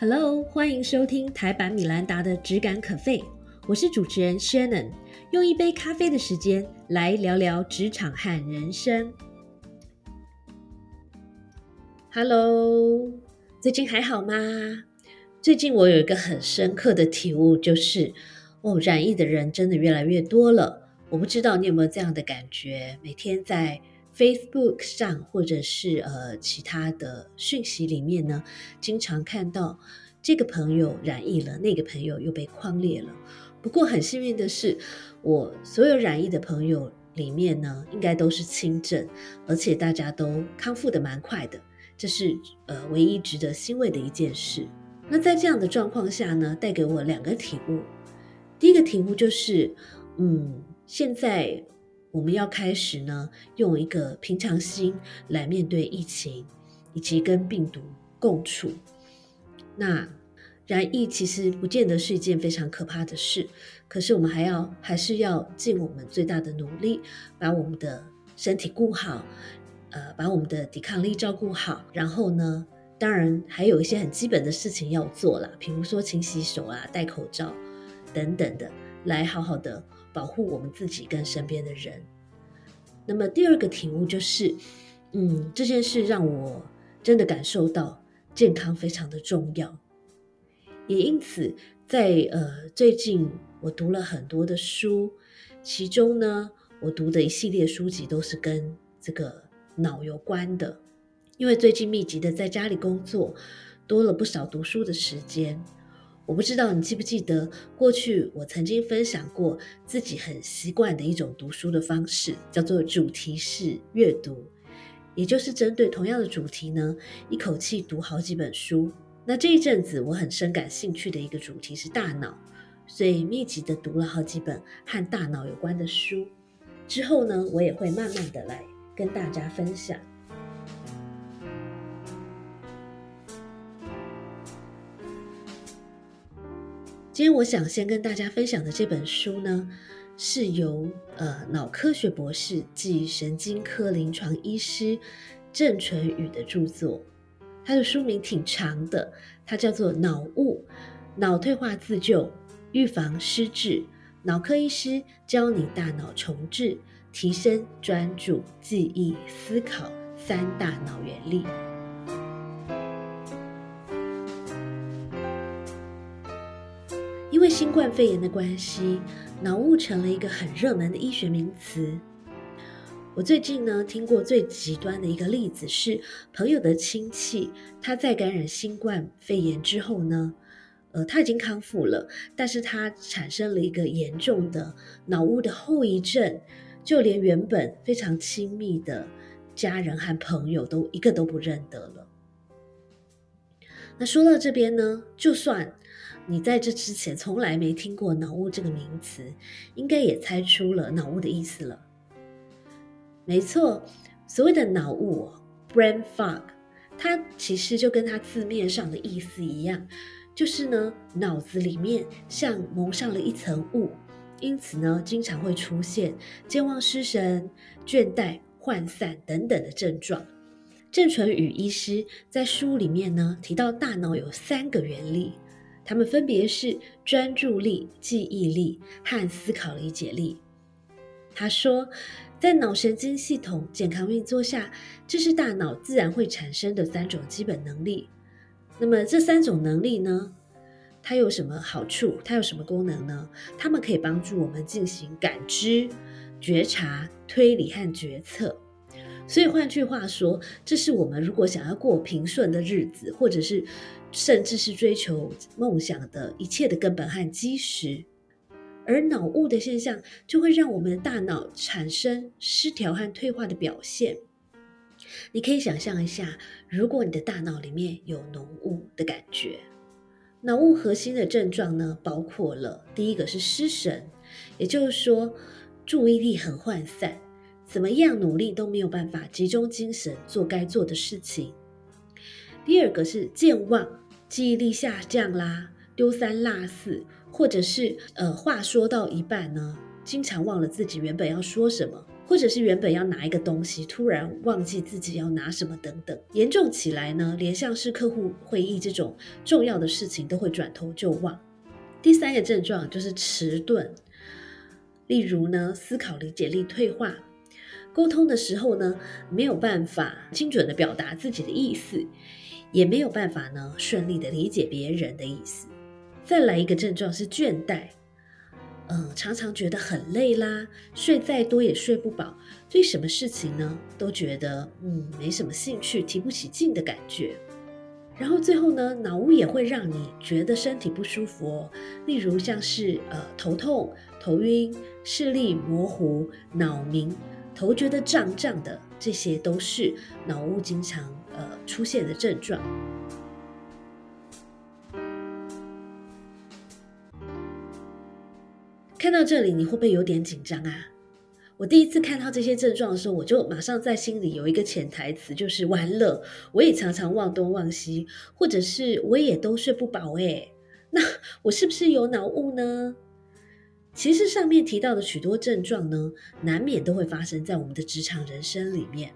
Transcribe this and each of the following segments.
Hello，欢迎收听台版米兰达的《只感可废》，我是主持人 Shannon，用一杯咖啡的时间来聊聊职场和人生。Hello，最近还好吗？最近我有一个很深刻的体悟，就是哦，染疫的人真的越来越多了。我不知道你有没有这样的感觉？每天在 Facebook 上，或者是呃其他的讯息里面呢，经常看到这个朋友染疫了，那个朋友又被框列了。不过很幸运的是，我所有染疫的朋友里面呢，应该都是轻症，而且大家都康复的蛮快的，这是呃唯一值得欣慰的一件事。那在这样的状况下呢，带给我两个体悟。第一个体悟就是，嗯，现在。我们要开始呢，用一个平常心来面对疫情，以及跟病毒共处。那染疫其实不见得是一件非常可怕的事，可是我们还要还是要尽我们最大的努力，把我们的身体顾好，呃，把我们的抵抗力照顾好。然后呢，当然还有一些很基本的事情要做啦，比如说勤洗手啊、戴口罩等等的，来好好的。保护我们自己跟身边的人。那么第二个体悟就是，嗯，这件事让我真的感受到健康非常的重要。也因此，在呃最近我读了很多的书，其中呢，我读的一系列书籍都是跟这个脑有关的。因为最近密集的在家里工作，多了不少读书的时间。我不知道你记不记得，过去我曾经分享过自己很习惯的一种读书的方式，叫做主题式阅读，也就是针对同样的主题呢，一口气读好几本书。那这一阵子我很深感兴趣的一个主题是大脑，所以密集的读了好几本和大脑有关的书。之后呢，我也会慢慢的来跟大家分享。今天我想先跟大家分享的这本书呢，是由呃脑科学博士暨神经科临床医师郑纯宇的著作。他的书名挺长的，它叫做《脑雾：脑退化自救，预防失智，脑科医师教你大脑重置，提升专注、记忆、思考三大脑原理》。因为新冠肺炎的关系，脑雾成了一个很热门的医学名词。我最近呢听过最极端的一个例子是，朋友的亲戚他在感染新冠肺炎之后呢，呃他已经康复了，但是他产生了一个严重的脑雾的后遗症，就连原本非常亲密的家人和朋友都一个都不认得了。那说到这边呢，就算。你在这之前从来没听过脑雾这个名词，应该也猜出了脑雾的意思了。没错，所谓的脑雾 （brain fog），它其实就跟它字面上的意思一样，就是呢脑子里面像蒙上了一层雾，因此呢经常会出现健忘、失神、倦怠、涣散等等的症状。郑纯宇医师在书里面呢提到，大脑有三个原理。它们分别是专注力、记忆力和思考理解力。他说，在脑神经系统健康运作下，这是大脑自然会产生的三种基本能力。那么这三种能力呢？它有什么好处？它有什么功能呢？它们可以帮助我们进行感知、觉察、推理和决策。所以换句话说，这是我们如果想要过平顺的日子，或者是甚至是追求梦想的一切的根本和基石。而脑雾的现象就会让我们的大脑产生失调和退化的表现。你可以想象一下，如果你的大脑里面有浓雾的感觉，脑雾核心的症状呢，包括了第一个是失神，也就是说注意力很涣散。怎么样努力都没有办法集中精神做该做的事情。第二个是健忘，记忆力下降啦，丢三落四，或者是呃话说到一半呢，经常忘了自己原本要说什么，或者是原本要拿一个东西，突然忘记自己要拿什么等等。严重起来呢，连像是客户会议这种重要的事情都会转头就忘。第三个症状就是迟钝，例如呢，思考理解力退化。沟通的时候呢，没有办法精准的表达自己的意思，也没有办法呢顺利的理解别人的意思。再来一个症状是倦怠，嗯，常常觉得很累啦，睡再多也睡不饱，对什么事情呢都觉得嗯没什么兴趣，提不起劲的感觉。然后最后呢，脑雾也会让你觉得身体不舒服哦，例如像是呃头痛、头晕、视力模糊、脑鸣。头觉得胀胀的，这些都是脑雾经常呃出现的症状。看到这里，你会不会有点紧张啊？我第一次看到这些症状的时候，我就马上在心里有一个潜台词，就是完了，我也常常忘东忘西，或者是我也都睡不饱哎，那我是不是有脑雾呢？其实上面提到的许多症状呢，难免都会发生在我们的职场人生里面。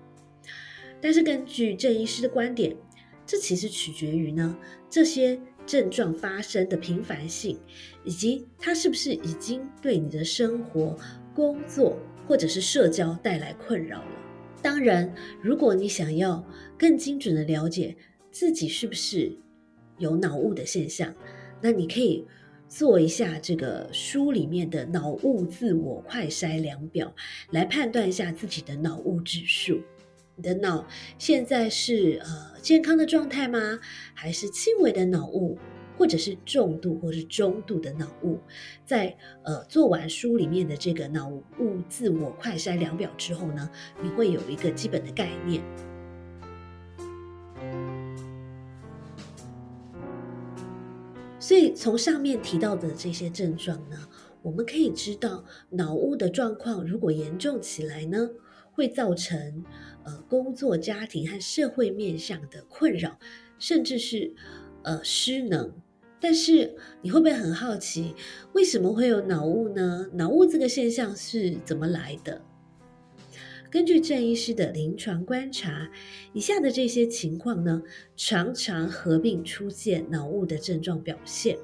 但是根据郑医师的观点，这其实取决于呢这些症状发生的频繁性，以及它是不是已经对你的生活、工作或者是社交带来困扰了。当然，如果你想要更精准的了解自己是不是有脑雾的现象，那你可以。做一下这个书里面的脑雾自我快筛量表，来判断一下自己的脑雾指数。你的脑现在是呃健康的状态吗？还是轻微的脑雾，或者是重度或是中度的脑雾？在呃做完书里面的这个脑雾自我快筛量表之后呢，你会有一个基本的概念。所以从上面提到的这些症状呢，我们可以知道脑雾的状况如果严重起来呢，会造成呃工作、家庭和社会面向的困扰，甚至是呃失能。但是你会不会很好奇，为什么会有脑雾呢？脑雾这个现象是怎么来的？根据郑医师的临床观察，以下的这些情况呢，常常合并出现脑雾的症状表现。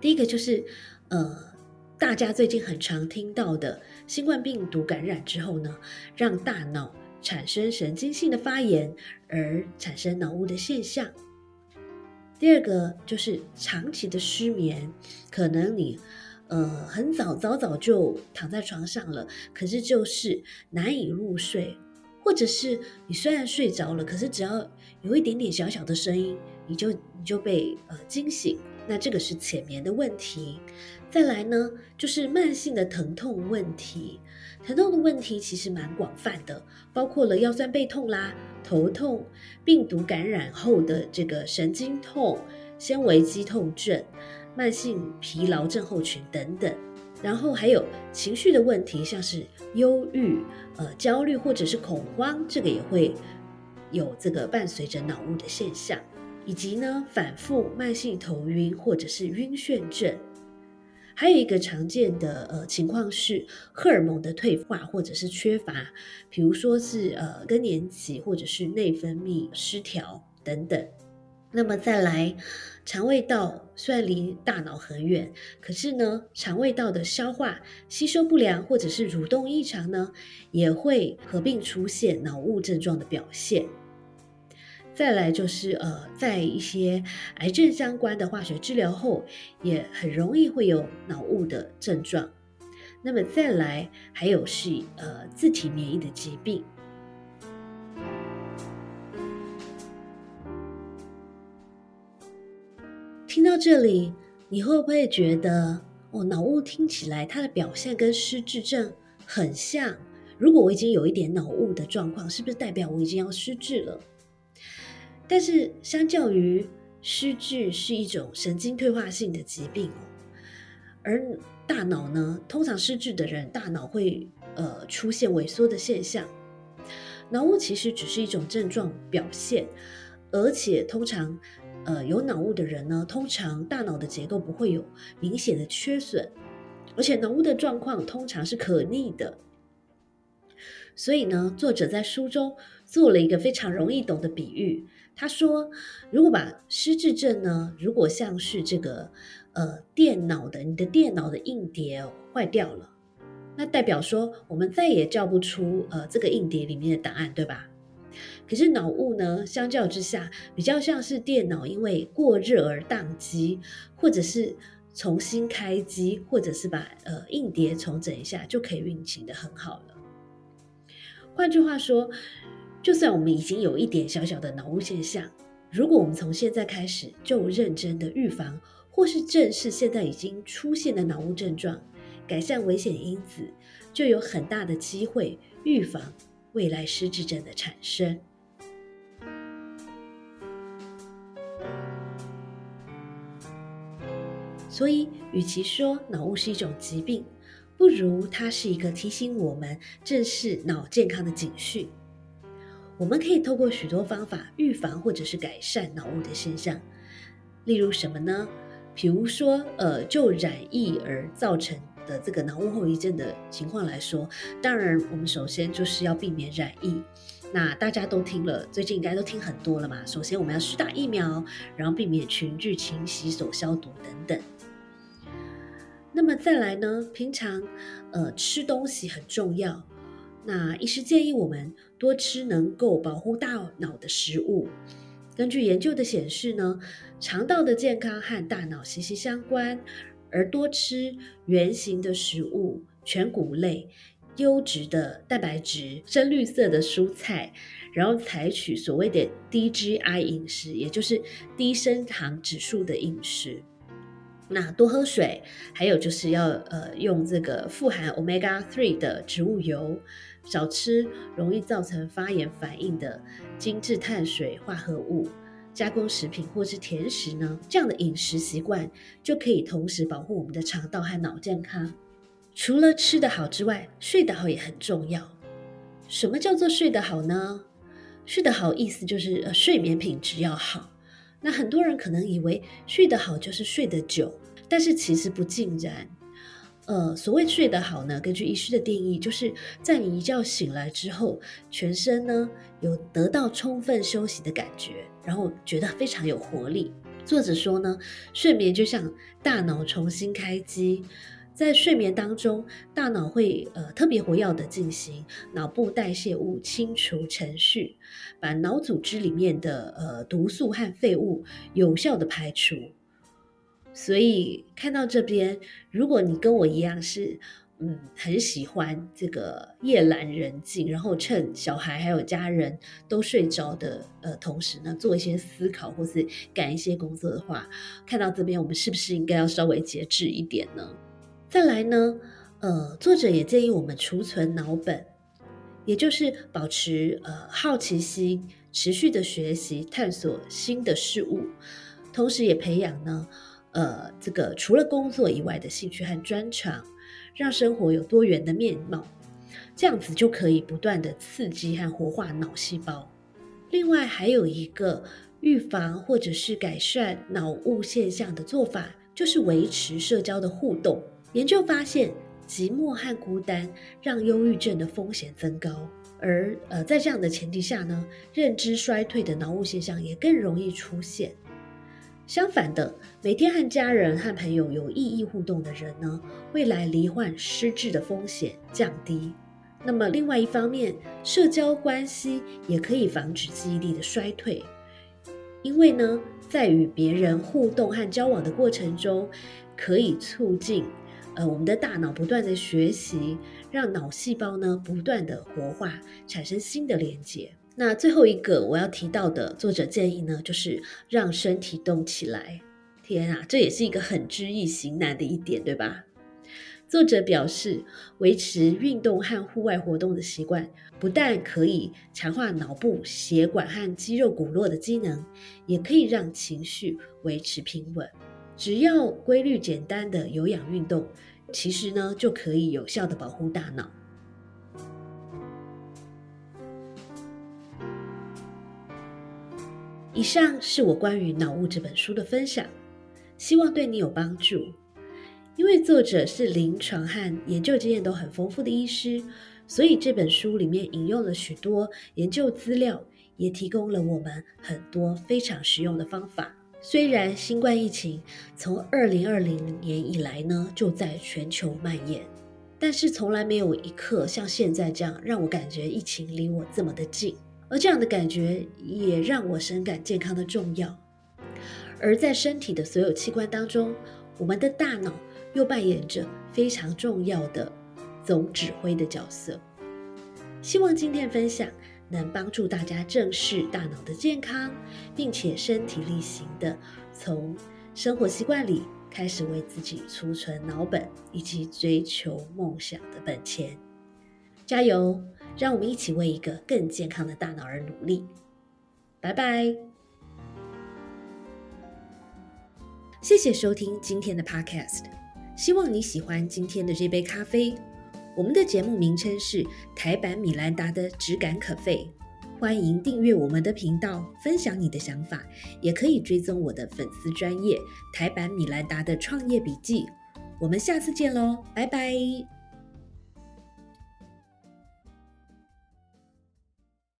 第一个就是，呃，大家最近很常听到的新冠病毒感染之后呢，让大脑产生神经性的发炎，而产生脑雾的现象。第二个就是长期的失眠，可能你。呃，很早早早就躺在床上了，可是就是难以入睡，或者是你虽然睡着了，可是只要有一点点小小的声音，你就你就被呃惊醒，那这个是浅眠的问题。再来呢，就是慢性的疼痛问题，疼痛的问题其实蛮广泛的，包括了腰酸背痛啦、头痛、病毒感染后的这个神经痛、纤维肌痛症。慢性疲劳症候群等等，然后还有情绪的问题，像是忧郁、呃焦虑或者是恐慌，这个也会有这个伴随着脑雾的现象，以及呢反复慢性头晕或者是晕眩症，还有一个常见的呃情况是荷尔蒙的退化或者是缺乏，比如说是呃更年期或者是内分泌失调等等。那么再来，肠胃道虽然离大脑很远，可是呢，肠胃道的消化吸收不良或者是蠕动异常呢，也会合并出现脑雾症状的表现。再来就是呃，在一些癌症相关的化学治疗后，也很容易会有脑雾的症状。那么再来还有是呃自体免疫的疾病。听到这里，你会不会觉得哦，脑雾听起来它的表现跟失智症很像？如果我已经有一点脑雾的状况，是不是代表我已经要失智了？但是相较于失智是一种神经退化性的疾病哦，而大脑呢，通常失智的人大脑会呃出现萎缩的现象，脑雾其实只是一种症状表现，而且通常。呃，有脑雾的人呢，通常大脑的结构不会有明显的缺损，而且脑雾的状况通常是可逆的。所以呢，作者在书中做了一个非常容易懂的比喻。他说，如果把失智症呢，如果像是这个呃电脑的，你的电脑的硬碟坏掉了，那代表说我们再也叫不出呃这个硬碟里面的档案，对吧？可是脑雾呢，相较之下，比较像是电脑因为过热而宕机，或者是重新开机，或者是把呃硬碟重整一下，就可以运行的很好了。换句话说，就算我们已经有一点小小的脑雾现象，如果我们从现在开始就认真的预防，或是正视现在已经出现的脑雾症状，改善危险因子，就有很大的机会预防未来失智症的产生。所以，与其说脑雾是一种疾病，不如它是一个提醒我们正视脑健康的警讯。我们可以透过许多方法预防或者是改善脑雾的现象，例如什么呢？比如说，呃，就染疫而造成的这个脑雾后遗症的情况来说，当然，我们首先就是要避免染疫。那大家都听了，最近应该都听很多了嘛。首先，我们要去打疫苗，然后避免群聚、勤洗手、消毒等等。那么再来呢？平常，呃，吃东西很重要。那医师建议我们多吃能够保护大脑的食物。根据研究的显示呢，肠道的健康和大脑息息相关，而多吃圆形的食物、全谷类、优质的蛋白质、深绿色的蔬菜，然后采取所谓的低 GI 饮食，也就是低升糖指数的饮食。那多喝水，还有就是要呃用这个富含 omega three 的植物油，少吃容易造成发炎反应的精致碳水化合物、加工食品或是甜食呢。这样的饮食习惯就可以同时保护我们的肠道和脑健康。除了吃得好之外，睡得好也很重要。什么叫做睡得好呢？睡得好意思就是呃睡眠品质要好。那很多人可能以为睡得好就是睡得久，但是其实不尽然。呃，所谓睡得好呢，根据医师的定义，就是在你一觉醒来之后，全身呢有得到充分休息的感觉，然后觉得非常有活力。作者说呢，睡眠就像大脑重新开机。在睡眠当中，大脑会呃特别活跃的进行脑部代谢物清除程序，把脑组织里面的呃毒素和废物有效的排除。所以看到这边，如果你跟我一样是嗯很喜欢这个夜阑人静，然后趁小孩还有家人都睡着的呃同时呢，做一些思考或是赶一些工作的话，看到这边，我们是不是应该要稍微节制一点呢？再来呢，呃，作者也建议我们储存脑本，也就是保持呃好奇心，持续的学习探索新的事物，同时也培养呢，呃，这个除了工作以外的兴趣和专长，让生活有多元的面貌，这样子就可以不断的刺激和活化脑细胞。另外还有一个预防或者是改善脑雾现象的做法，就是维持社交的互动。研究发现，寂寞和孤单让忧郁症的风险增高，而呃，在这样的前提下呢，认知衰退的脑雾现象也更容易出现。相反的，每天和家人和朋友有意义互动的人呢，未来罹患失智的风险降低。那么，另外一方面，社交关系也可以防止记忆力的衰退，因为呢，在与别人互动和交往的过程中，可以促进。呃，我们的大脑不断的学习，让脑细胞呢不断的活化，产生新的连接。那最后一个我要提到的作者建议呢，就是让身体动起来。天啊，这也是一个很知易行难的一点，对吧？作者表示，维持运动和户外活动的习惯，不但可以强化脑部血管和肌肉骨络的机能，也可以让情绪维持平稳。只要规律简单的有氧运动。其实呢，就可以有效的保护大脑。以上是我关于《脑雾》这本书的分享，希望对你有帮助。因为作者是临床和研究经验都很丰富的医师，所以这本书里面引用了许多研究资料，也提供了我们很多非常实用的方法。虽然新冠疫情从二零二零年以来呢就在全球蔓延，但是从来没有一刻像现在这样让我感觉疫情离我这么的近，而这样的感觉也让我深感健康的重要。而在身体的所有器官当中，我们的大脑又扮演着非常重要的总指挥的角色。希望今天分享。能帮助大家正视大脑的健康，并且身体力行的从生活习惯里开始为自己储存脑本以及追求梦想的本钱。加油！让我们一起为一个更健康的大脑而努力。拜拜！谢谢收听今天的 Podcast，希望你喜欢今天的这杯咖啡。我们的节目名称是台版米兰达的质感可废，欢迎订阅我们的频道，分享你的想法，也可以追踪我的粉丝专业台版米兰达的创业笔记。我们下次见喽，拜拜。